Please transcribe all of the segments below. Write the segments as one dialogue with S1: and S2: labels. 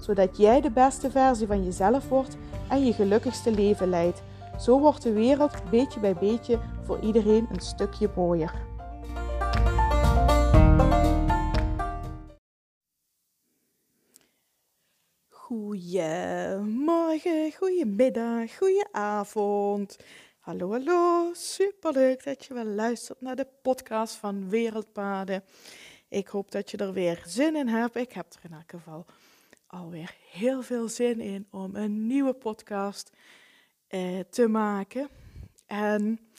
S1: zodat jij de beste versie van jezelf wordt en je gelukkigste leven leidt. Zo wordt de wereld beetje bij beetje voor iedereen een stukje mooier. Goedemorgen, goedemiddag, goedenavond. Hallo, hallo. Superleuk dat je wel luistert naar de podcast van Wereldpaden. Ik hoop dat je er weer zin in hebt. Ik heb er in elk geval alweer heel veel zin in om een nieuwe podcast eh, te maken. En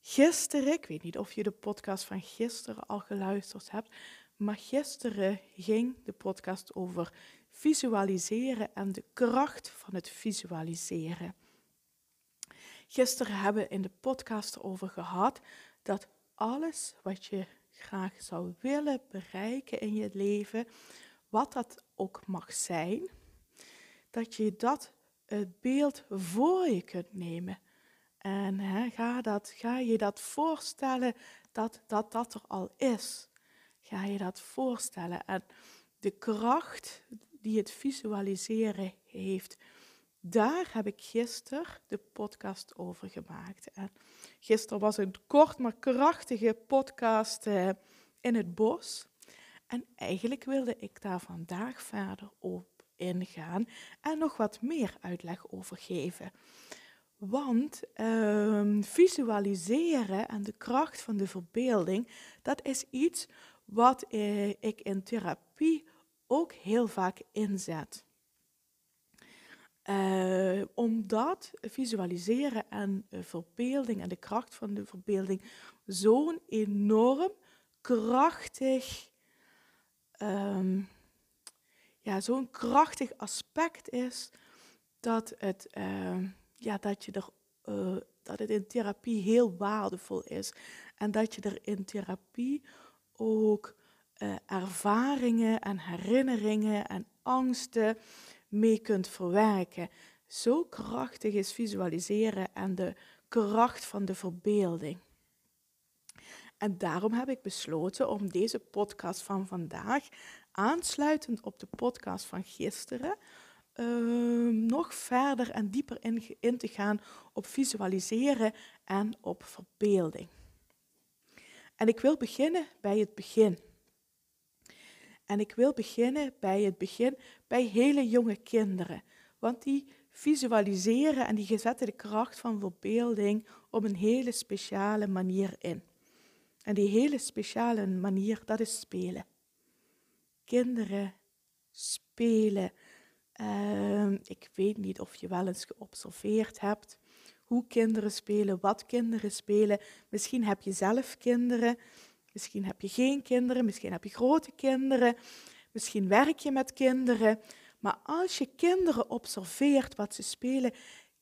S1: gisteren, ik weet niet of je de podcast van gisteren al geluisterd hebt, maar gisteren ging de podcast over visualiseren en de kracht van het visualiseren. Gisteren hebben we in de podcast erover gehad dat alles wat je graag zou willen bereiken in je leven, wat dat ook mag zijn, dat je dat het beeld voor je kunt nemen. En hè, ga, dat, ga je dat voorstellen dat, dat dat er al is. Ga je dat voorstellen. En de kracht die het visualiseren heeft, daar heb ik gisteren de podcast over gemaakt. En gisteren was een kort maar krachtige podcast eh, in het bos. En eigenlijk wilde ik daar vandaag verder op ingaan en nog wat meer uitleg over geven. Want uh, visualiseren en de kracht van de verbeelding, dat is iets wat eh, ik in therapie ook heel vaak inzet. Uh, omdat visualiseren en uh, verbeelding en de kracht van de verbeelding zo'n enorm krachtig, um, ja, zo'n krachtig aspect is dat het, uh, ja, dat, je er, uh, dat het in therapie heel waardevol is. En dat je er in therapie ook uh, ervaringen en herinneringen en angsten mee kunt verwerken. Zo krachtig is visualiseren en de kracht van de verbeelding. En daarom heb ik besloten om deze podcast van vandaag, aansluitend op de podcast van gisteren, uh, nog verder en dieper in, in te gaan op visualiseren en op verbeelding. En ik wil beginnen bij het begin. En ik wil beginnen bij het begin bij hele jonge kinderen. Want die visualiseren en die zetten de kracht van verbeelding op een hele speciale manier in. En die hele speciale manier, dat is spelen. Kinderen spelen. Uh, ik weet niet of je wel eens geobserveerd hebt hoe kinderen spelen, wat kinderen spelen. Misschien heb je zelf kinderen, misschien heb je geen kinderen, misschien heb je grote kinderen, misschien werk je met kinderen. Maar als je kinderen observeert wat ze spelen,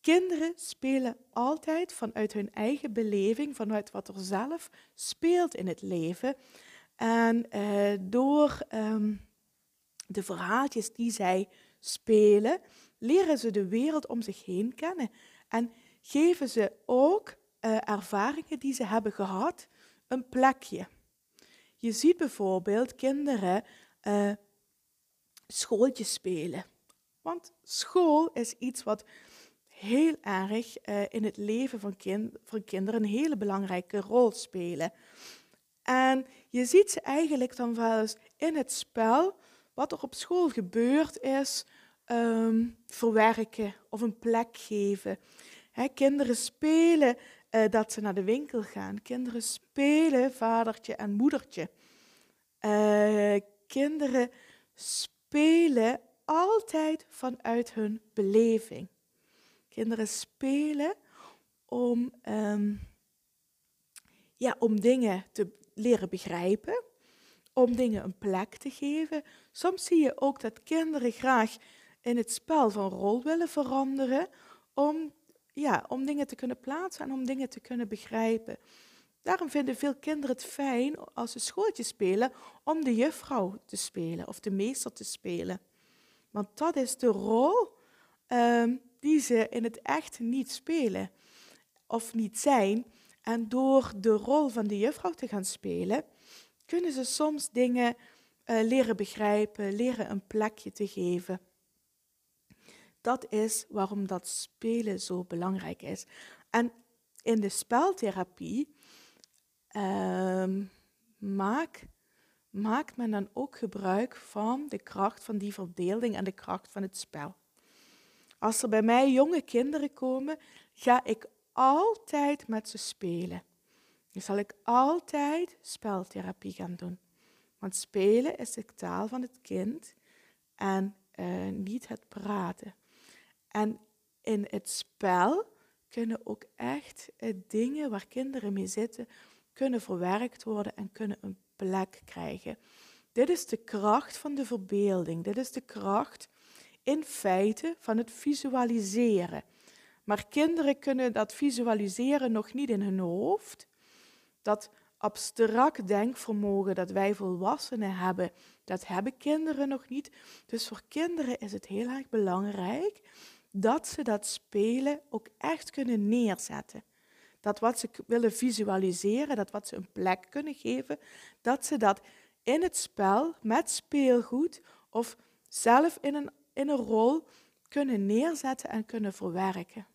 S1: Kinderen spelen altijd vanuit hun eigen beleving, vanuit wat er zelf speelt in het leven. En uh, door um, de verhaaltjes die zij spelen, leren ze de wereld om zich heen kennen. En geven ze ook uh, ervaringen die ze hebben gehad een plekje. Je ziet bijvoorbeeld kinderen uh, schooltjes spelen. Want school is iets wat heel erg uh, in het leven van, kind, kinderen een hele belangrijke rol spelen. En je ziet ze eigenlijk dan wel eens in het spel, wat er op school gebeurd is, um, verwerken of een plek geven. Kinderen spelen uh, dat ze naar de winkel gaan. Kinderen spelen vadertje en moedertje. Uh, kinderen spelen altijd vanuit hun beleving. Kinderen spelen om, um, ja, om dingen te leren begrijpen, om dingen een plek te geven. Soms zie je ook dat kinderen graag in het spel van rol willen veranderen, om, ja, om dingen te kunnen plaatsen en om dingen te kunnen begrijpen. Daarom vinden veel kinderen het fijn als ze schooltje spelen om de juffrouw te spelen of de meester te spelen. Want dat is de rol um, die ze in het echt niet spelen of niet zijn. En door de rol van de juffrouw te gaan spelen, kunnen ze soms dingen uh, leren begrijpen, leren een plekje te geven. Dat is waarom dat spelen zo belangrijk is. En in de speltherapie maak, maakt men dan ook gebruik van de kracht van die verbeelding en de kracht van het spel. Als er bij mij jonge kinderen komen, ga ik altijd met ze spelen. Dan zal ik altijd speltherapie gaan doen. Want spelen is de taal van het kind en uh, niet het praten. En in het spel kunnen ook echt uh, dingen waar kinderen mee zitten, kunnen verwerkt worden en kunnen een plek krijgen. Dit is de kracht van de verbeelding. Dit is de kracht in feite van het visualiseren. Maar kinderen kunnen dat visualiseren nog niet in hun hoofd. Dat abstract denkvermogen dat wij volwassenen hebben, dat hebben kinderen nog niet. Dus voor kinderen is het heel erg belangrijk dat ze dat spelen ook echt kunnen neerzetten. Dat wat ze willen visualiseren, dat wat ze een plek kunnen geven, dat ze dat in het spel met speelgoed of zelf in een, in een rol kunnen neerzetten en kunnen verwerken.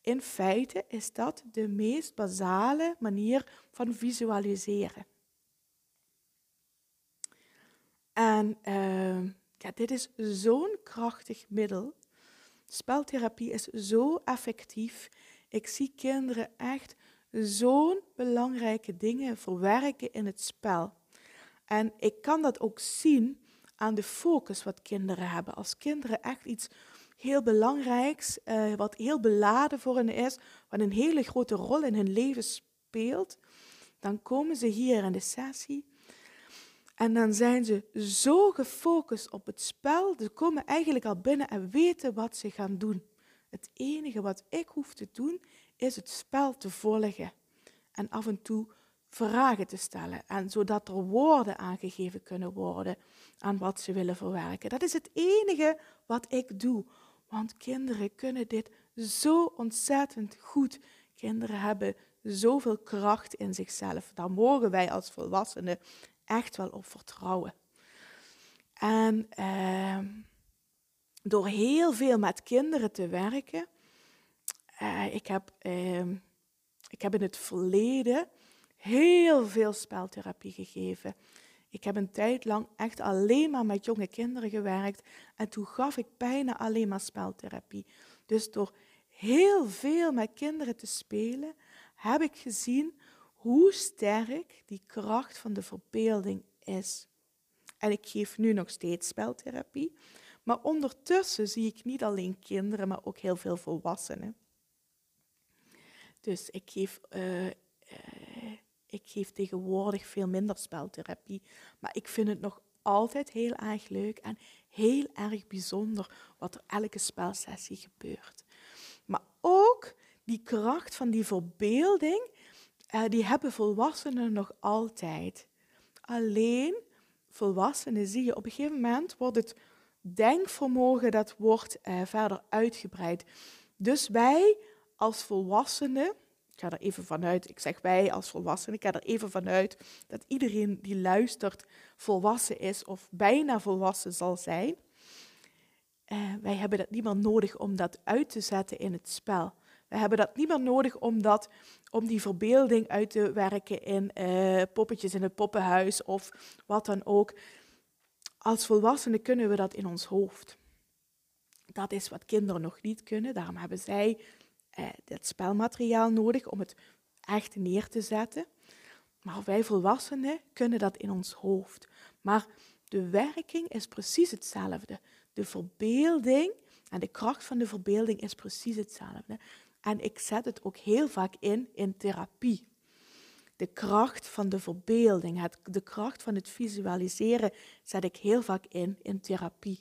S1: In feite is dat de meest basale manier van visualiseren. En uh, ja, dit is zo'n krachtig middel. Speltherapie is zo effectief. Ik zie kinderen echt zo'n belangrijke dingen verwerken in het spel. En ik kan dat ook zien aan de focus wat kinderen hebben. Als kinderen echt iets heel belangrijks, uh, wat heel beladen voor hen is, wat een hele grote rol in hun leven speelt, dan komen ze hier in de sessie en dan zijn ze zo gefocust op het spel, ze komen eigenlijk al binnen en weten wat ze gaan doen. Het enige wat ik hoef te doen, is het spel te volgen en af en toe vragen te stellen. En zodat er woorden aangegeven kunnen worden aan wat ze willen verwerken. Dat is het enige wat ik doe. Want kinderen kunnen dit zo ontzettend goed. Kinderen hebben zoveel kracht in zichzelf. Daar mogen wij als volwassenen echt wel op vertrouwen. En uh, door heel veel met kinderen te werken, uh, ik, heb, uh, ik heb in het verleden heel veel speltherapie gegeven. Ik heb een tijd lang echt alleen maar met jonge kinderen gewerkt en toen gaf ik bijna alleen maar speltherapie. Dus door heel veel met kinderen te spelen, heb ik gezien hoe sterk die kracht van de verbeelding is. En ik geef nu nog steeds speltherapie, maar ondertussen zie ik niet alleen kinderen, maar ook heel veel volwassenen. Dus ik geef uh, ik geef tegenwoordig veel minder speltherapie, maar ik vind het nog altijd heel erg leuk en heel erg bijzonder wat er elke spelsessie gebeurt. Maar ook die kracht van die verbeelding, eh, die hebben volwassenen nog altijd. Alleen volwassenen zie je op een gegeven moment wordt het denkvermogen dat wordt eh, verder uitgebreid. Dus wij als volwassenen ga er even vanuit, ik zeg wij als volwassenen, ik ga er even vanuit dat iedereen die luistert volwassen is of bijna volwassen zal zijn. Uh, wij hebben dat niet meer nodig om dat uit te zetten in het spel. We hebben dat niet meer nodig om, dat, om die verbeelding uit te werken in uh, poppetjes in het poppenhuis of wat dan ook. Als volwassenen kunnen we dat in ons hoofd. Dat is wat kinderen nog niet kunnen. Daarom hebben zij eh, het spelmateriaal nodig om het echt neer te zetten. Maar wij volwassenen kunnen dat in ons hoofd. Maar de werking is precies hetzelfde. De verbeelding en de kracht van de verbeelding is precies hetzelfde. En ik zet het ook heel vaak in in therapie. De kracht van de verbeelding, het, de kracht van het visualiseren zet ik heel vaak in in therapie.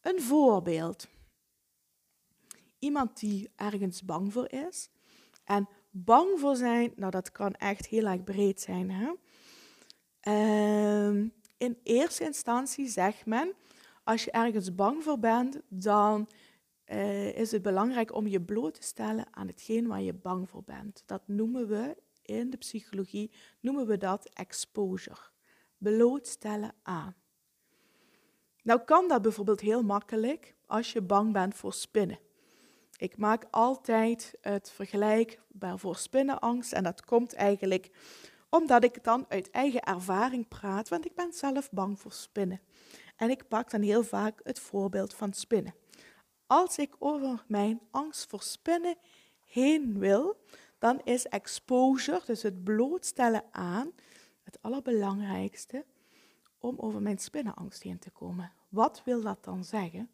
S1: Een voorbeeld. Iemand die ergens bang voor is. En bang voor zijn, nou dat kan echt heel erg breed zijn. Hè? Ehm, in eerste instantie zegt men, als je ergens bang voor bent, dan uh, is het belangrijk om je bloot te stellen aan hetgeen waar je bang voor bent. Dat noemen we in de psychologie, noemen we dat exposure. Blootstellen aan. Nou kan dat bijvoorbeeld heel makkelijk als je bang bent voor spinnen. Ik maak altijd het vergelijk voor spinnenangst en dat komt eigenlijk omdat ik dan uit eigen ervaring praat, want ik ben zelf bang voor spinnen. En ik pak dan heel vaak het voorbeeld van spinnen. Als ik over mijn angst voor spinnen heen wil, dan is exposure, dus het blootstellen aan, het allerbelangrijkste om over mijn spinnenangst heen te komen. Wat wil dat dan zeggen?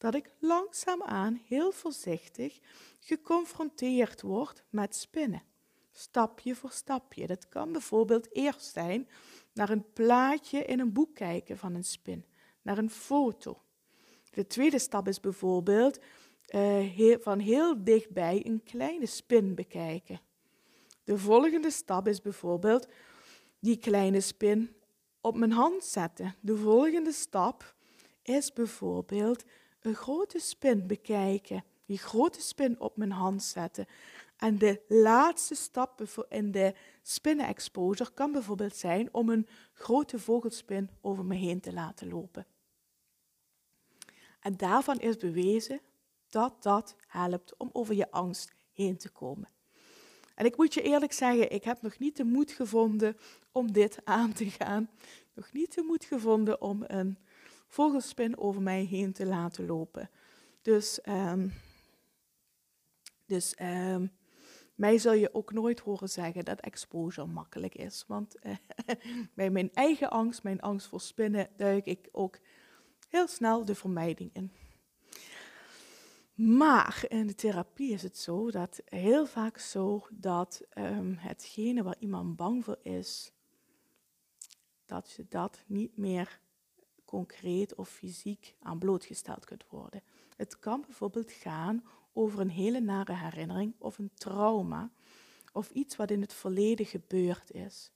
S1: Dat ik langzaamaan, heel voorzichtig, geconfronteerd word met spinnen. Stapje voor stapje. Dat kan bijvoorbeeld eerst zijn naar een plaatje in een boek kijken van een spin, naar een foto. De tweede stap is bijvoorbeeld uh, van heel dichtbij een kleine spin bekijken. De volgende stap is bijvoorbeeld die kleine spin op mijn hand zetten. De volgende stap is bijvoorbeeld een grote spin bekijken. Die grote spin op mijn hand zetten. En de laatste stap in de spinnen-exposure kan bijvoorbeeld zijn om een grote vogelspin over me heen te laten lopen. En daarvan is bewezen dat dat helpt om over je angst heen te komen. En ik moet je eerlijk zeggen, ik heb nog niet de moed gevonden om dit aan te gaan. Nog niet de moed gevonden om een vogelspin over mij heen te laten lopen. Dus, um, dus um, mij zul je ook nooit horen zeggen dat exposure makkelijk is. Want uh, bij mijn eigen angst, mijn angst voor spinnen, duik ik ook heel snel de vermijding in. Maar in de therapie is het zo dat heel vaak zo dat um, hetgene waar iemand bang voor is, dat je dat niet meer concreet of fysiek aan blootgesteld kunt worden. Het kan bijvoorbeeld gaan over een hele nare herinnering of een trauma of iets wat in het verleden gebeurd is.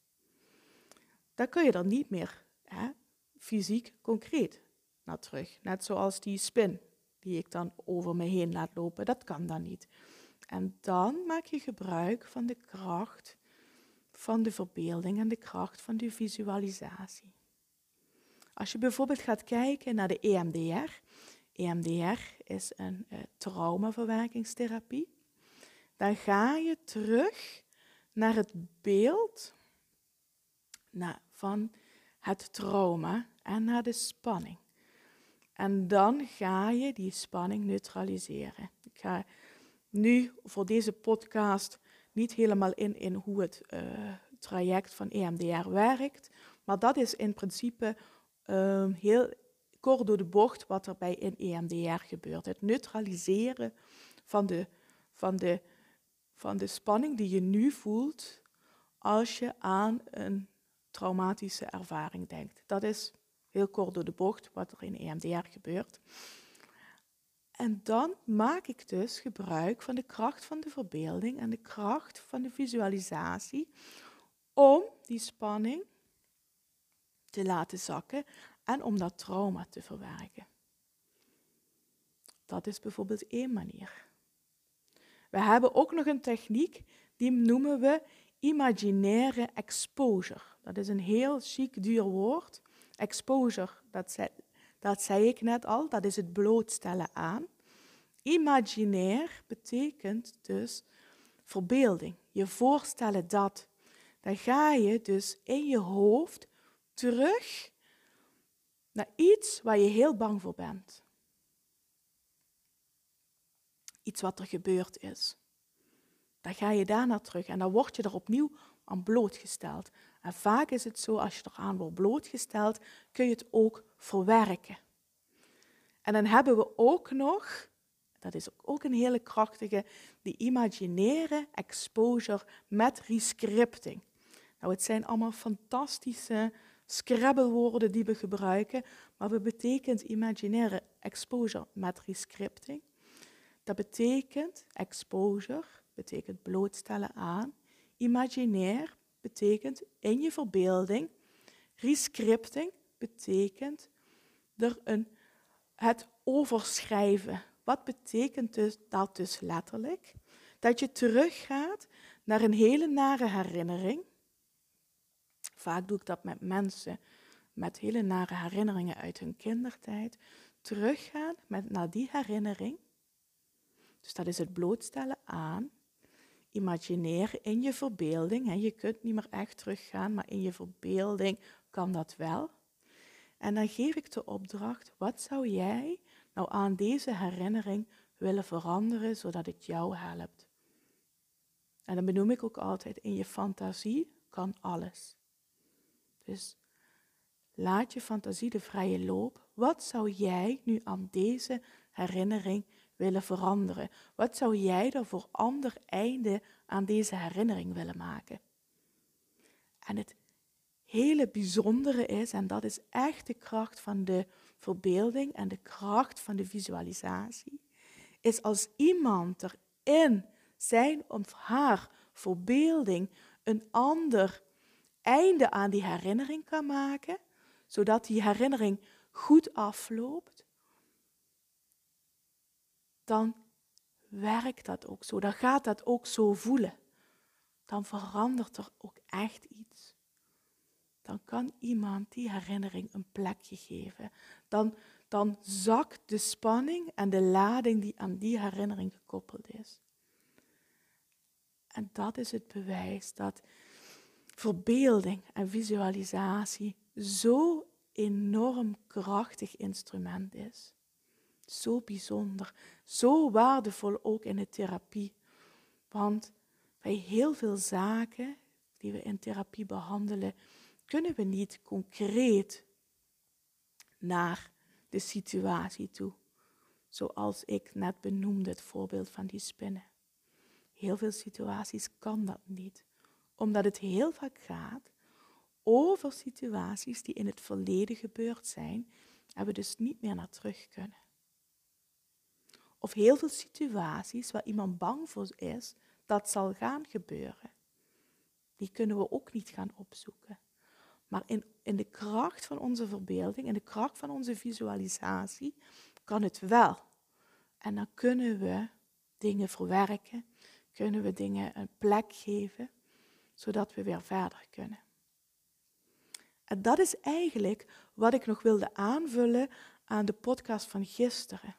S1: Dan kun je er niet meer hè, fysiek concreet naar terug. Net zoals die spin die ik dan over me heen laat lopen. Dat kan dan niet. En dan maak je gebruik van de kracht van de verbeelding en de kracht van de visualisatie. Als je bijvoorbeeld gaat kijken naar de EMDR. EMDR is een uh, traumaverwerkingstherapie. Dan ga je terug naar het beeld van het trauma en naar de spanning. En dan ga je die spanning neutraliseren. Ik ga nu voor deze podcast niet helemaal in, in hoe het uh, traject van EMDR werkt, maar dat is in principe uh, heel kort door de bocht wat er bij in EMDR gebeurt. Het neutraliseren van de, van, de, van de spanning die je nu voelt als je aan een traumatische ervaring denkt. Dat is heel kort door de bocht, wat er in EMDR gebeurt. En dan maak ik dus gebruik van de kracht van de verbeelding en de kracht van de visualisatie om die spanning te laten zakken en om dat trauma te verwerken. Dat is bijvoorbeeld één manier. We hebben ook nog een techniek, die noemen we imaginaire exposure. Dat is een heel chic duur woord, Exposure, dat zei, dat zei ik net al, dat is het blootstellen aan. Imaginair betekent dus verbeelding. Je voorstellen dat. Dan ga je dus in je hoofd terug naar iets waar je heel bang voor bent. Iets wat er gebeurd is. Dan ga je daarna terug en dan word je er opnieuw aan blootgesteld. En vaak is het zo, als je eraan wordt blootgesteld, kun je het ook verwerken. En dan hebben we ook nog, dat is ook een hele krachtige, die imaginaire exposure met rescripting. Nou, het zijn allemaal fantastische scrabblewoorden die we gebruiken, maar wat betekent imaginaire exposure met rescripting? Dat betekent exposure, betekent blootstellen aan. Imaginair betekent in je verbeelding. Rescripting betekent er een, het overschrijven. Wat betekent dus, dat dus letterlijk? Dat je teruggaat naar een hele nare herinnering. Vaak doe ik dat met mensen met hele nare herinneringen uit hun kindertijd. Teruggaan met, naar die herinnering. Dus dat is het blootstellen aan. Imagineer in je verbeelding. Hè. Je kunt niet meer echt teruggaan, maar in je verbeelding kan dat wel. En dan geef ik de opdracht, wat zou jij nou aan deze herinnering willen veranderen, zodat het jou helpt? En dan benoem ik ook altijd, in je fantasie kan alles. Dus laat je fantasie de vrije loop. Wat zou jij nu aan deze herinnering willen veranderen? Wat zou jij er voor ander einde aan deze herinnering willen maken? En het hele bijzondere is, en dat is echt de kracht van de verbeelding en de kracht van de visualisatie, is als iemand er in zijn of haar verbeelding een ander einde aan die herinnering kan maken, zodat die herinnering goed afloopt, dan werkt dat ook zo. Dan gaat dat ook zo voelen. Dan verandert er ook echt iets. Dan kan iemand die herinnering een plekje geven. Dan, dan zakt de spanning en de lading die aan die herinnering gekoppeld is. En dat is het bewijs dat verbeelding en visualisatie zo enorm krachtig instrument is. Zo bijzonder, zo waardevol ook in de therapie. Want bij heel veel zaken die we in therapie behandelen, kunnen we niet concreet naar de situatie toe. Zoals ik net benoemde, het voorbeeld van die spinnen. Heel veel situaties kan dat niet, omdat het heel vaak gaat over situaties die in het verleden gebeurd zijn en we dus niet meer naar terug kunnen. Of heel veel situaties waar iemand bang voor is dat zal gaan gebeuren. Die kunnen we ook niet gaan opzoeken. Maar in, in de kracht van onze verbeelding, in de kracht van onze visualisatie, kan het wel. En dan kunnen we dingen verwerken, kunnen we dingen een plek geven, zodat we weer verder kunnen. En dat is eigenlijk wat ik nog wilde aanvullen aan de podcast van gisteren.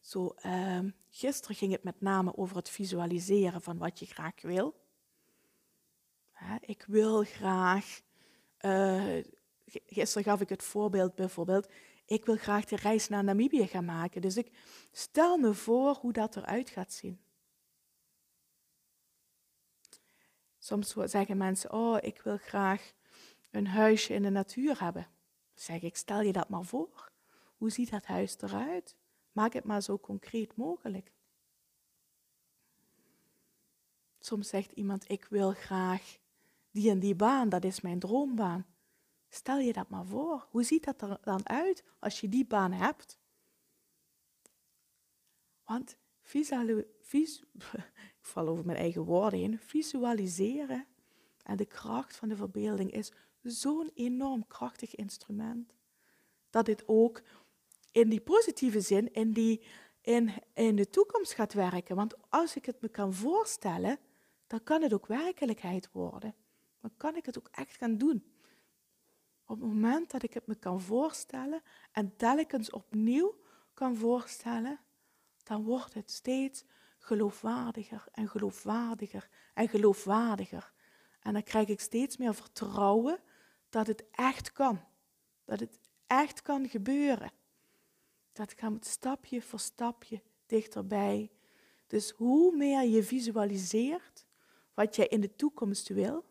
S1: Zo, uh, gisteren ging het met name over het visualiseren van wat je graag wil. ik wil graag, uh, gisteren gaf ik het voorbeeld bijvoorbeeld, ik wil graag de reis naar Namibië gaan maken. Dus ik stel me voor hoe dat eruit gaat zien. Soms zeggen mensen, oh, ik wil graag een huisje in de natuur hebben. Dan zeg ik, stel je dat maar voor. Hoe ziet dat huis eruit? Maak het maar zo concreet mogelijk. Soms zegt iemand, ik wil graag die en die baan, dat is mijn droombaan. Stel je dat maar voor. Hoe ziet dat er dan uit als je die baan hebt? Want visual, vis, ik val over mijn eigen woorden heen, visualiseren en de kracht van de verbeelding is zo'n enorm krachtig instrument. Dat dit ook in die positieve zin in, die, in, in de toekomst gaat werken. Want als ik het me kan voorstellen, dan kan het ook werkelijkheid worden. Dan kan ik het ook echt gaan doen. Op het moment dat ik het me kan voorstellen en telkens opnieuw kan voorstellen, dan wordt het steeds geloofwaardiger en geloofwaardiger en geloofwaardiger. En dan krijg ik steeds meer vertrouwen dat het echt kan. Dat het echt kan gebeuren. Dat gaat stapje voor stapje dichterbij. Dus hoe meer je visualiseert wat jij in de toekomst wil,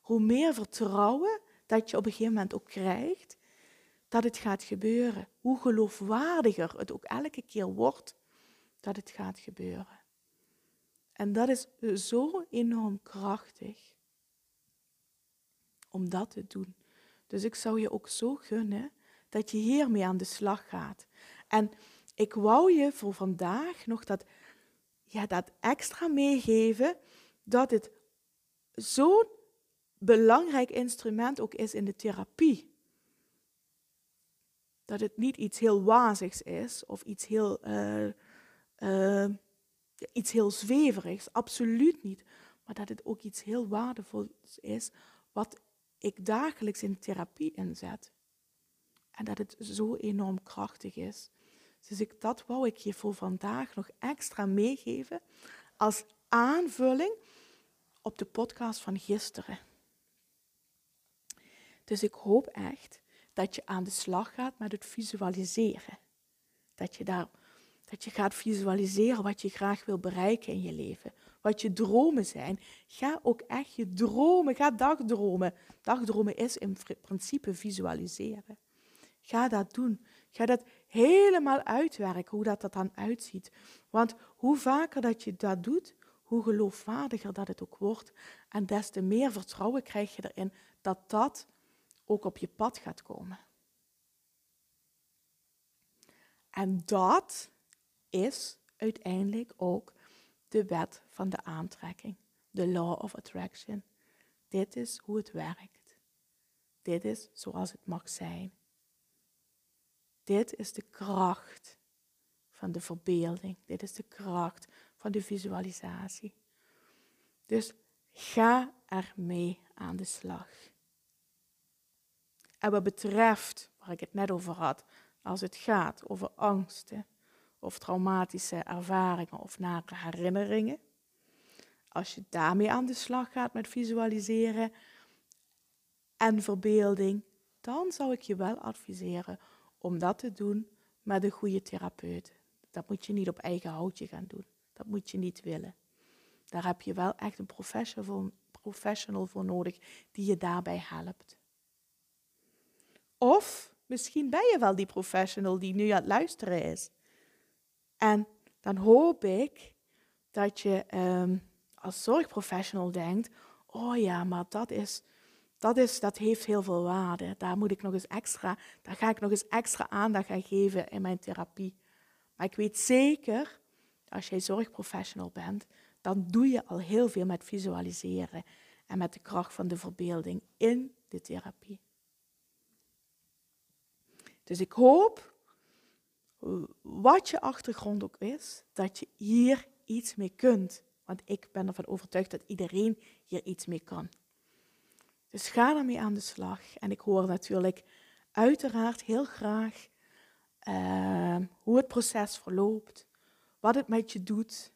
S1: hoe meer vertrouwen dat je op een gegeven moment ook krijgt dat het gaat gebeuren. Hoe geloofwaardiger het ook elke keer wordt dat het gaat gebeuren. En dat is zo enorm krachtig om dat te doen. Dus ik zou je ook zo gunnen dat je hiermee aan de slag gaat. En ik wou je voor vandaag nog dat, ja, dat extra meegeven dat het zo'n belangrijk instrument ook is in de therapie. Dat het niet iets heel wazigs is of iets heel, uh, uh, iets heel zweverigs, absoluut niet. Maar dat het ook iets heel waardevols is wat ik dagelijks in therapie inzet. En dat het zo enorm krachtig is. Dus ik, dat wou ik je voor vandaag nog extra meegeven als aanvulling op de podcast van gisteren. Dus ik hoop echt dat je aan de slag gaat met het visualiseren. Dat je, daar, dat je gaat visualiseren wat je graag wil bereiken in je leven. Wat je dromen zijn. Ga ook echt je dromen, ga dagdromen. Dagdromen is in principe visualiseren. Ga dat doen. Ga dat helemaal uitwerken, hoe dat, dat dan uitziet. Want hoe vaker dat je dat doet, hoe geloofwaardiger dat het ook wordt. En des te meer vertrouwen krijg je erin dat dat ook op je pad gaat komen. En dat is uiteindelijk ook de wet van de aantrekking, de law of attraction. Dit is hoe het werkt. Dit is zoals het mag zijn. Dit is de kracht van de verbeelding. Dit is de kracht van de visualisatie. Dus ga ermee aan de slag. En wat betreft, waar ik het net over had, als het gaat over angsten of traumatische ervaringen of nare herinneringen, als je daarmee aan de slag gaat met visualiseren en verbeelding, dan zou ik je wel adviseren om dat te doen met een goede therapeut. Dat moet je niet op eigen houtje gaan doen. Dat moet je niet willen. Daar heb je wel echt een professional, professional voor nodig die je daarbij helpt. Of misschien ben je wel die professional die nu aan het luisteren is. En dan hoop ik dat je um, als zorgprofessional denkt: oh ja, maar dat is, dat is, dat heeft heel veel waarde. Daar moet ik nog eens extra, daar ga ik nog eens extra aandacht aan geven in mijn therapie. Maar ik weet zeker, als jij zorgprofessional bent, dan doe je al heel veel met visualiseren en met de kracht van de verbeelding in de therapie. Dus ik hoop, wat je achtergrond ook is, dat je hier iets mee kunt. Want ik ben ervan overtuigd dat iedereen hier iets mee kan. Dus ga ermee aan de slag. En ik hoor natuurlijk uiteraard heel graag uh, hoe het proces verloopt, wat het met je doet.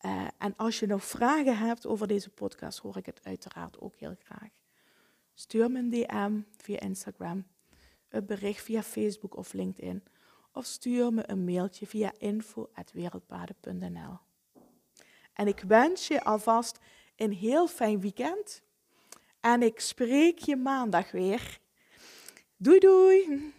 S1: Uh, en als je nog vragen hebt over deze podcast, hoor ik het uiteraard ook heel graag. Stuur me een DM via Instagram een bericht via Facebook of LinkedIn of stuur me een mailtje via info.wereldpaden.nl. En ik wens je alvast een heel fijn weekend en ik spreek je maandag weer. Doei doei!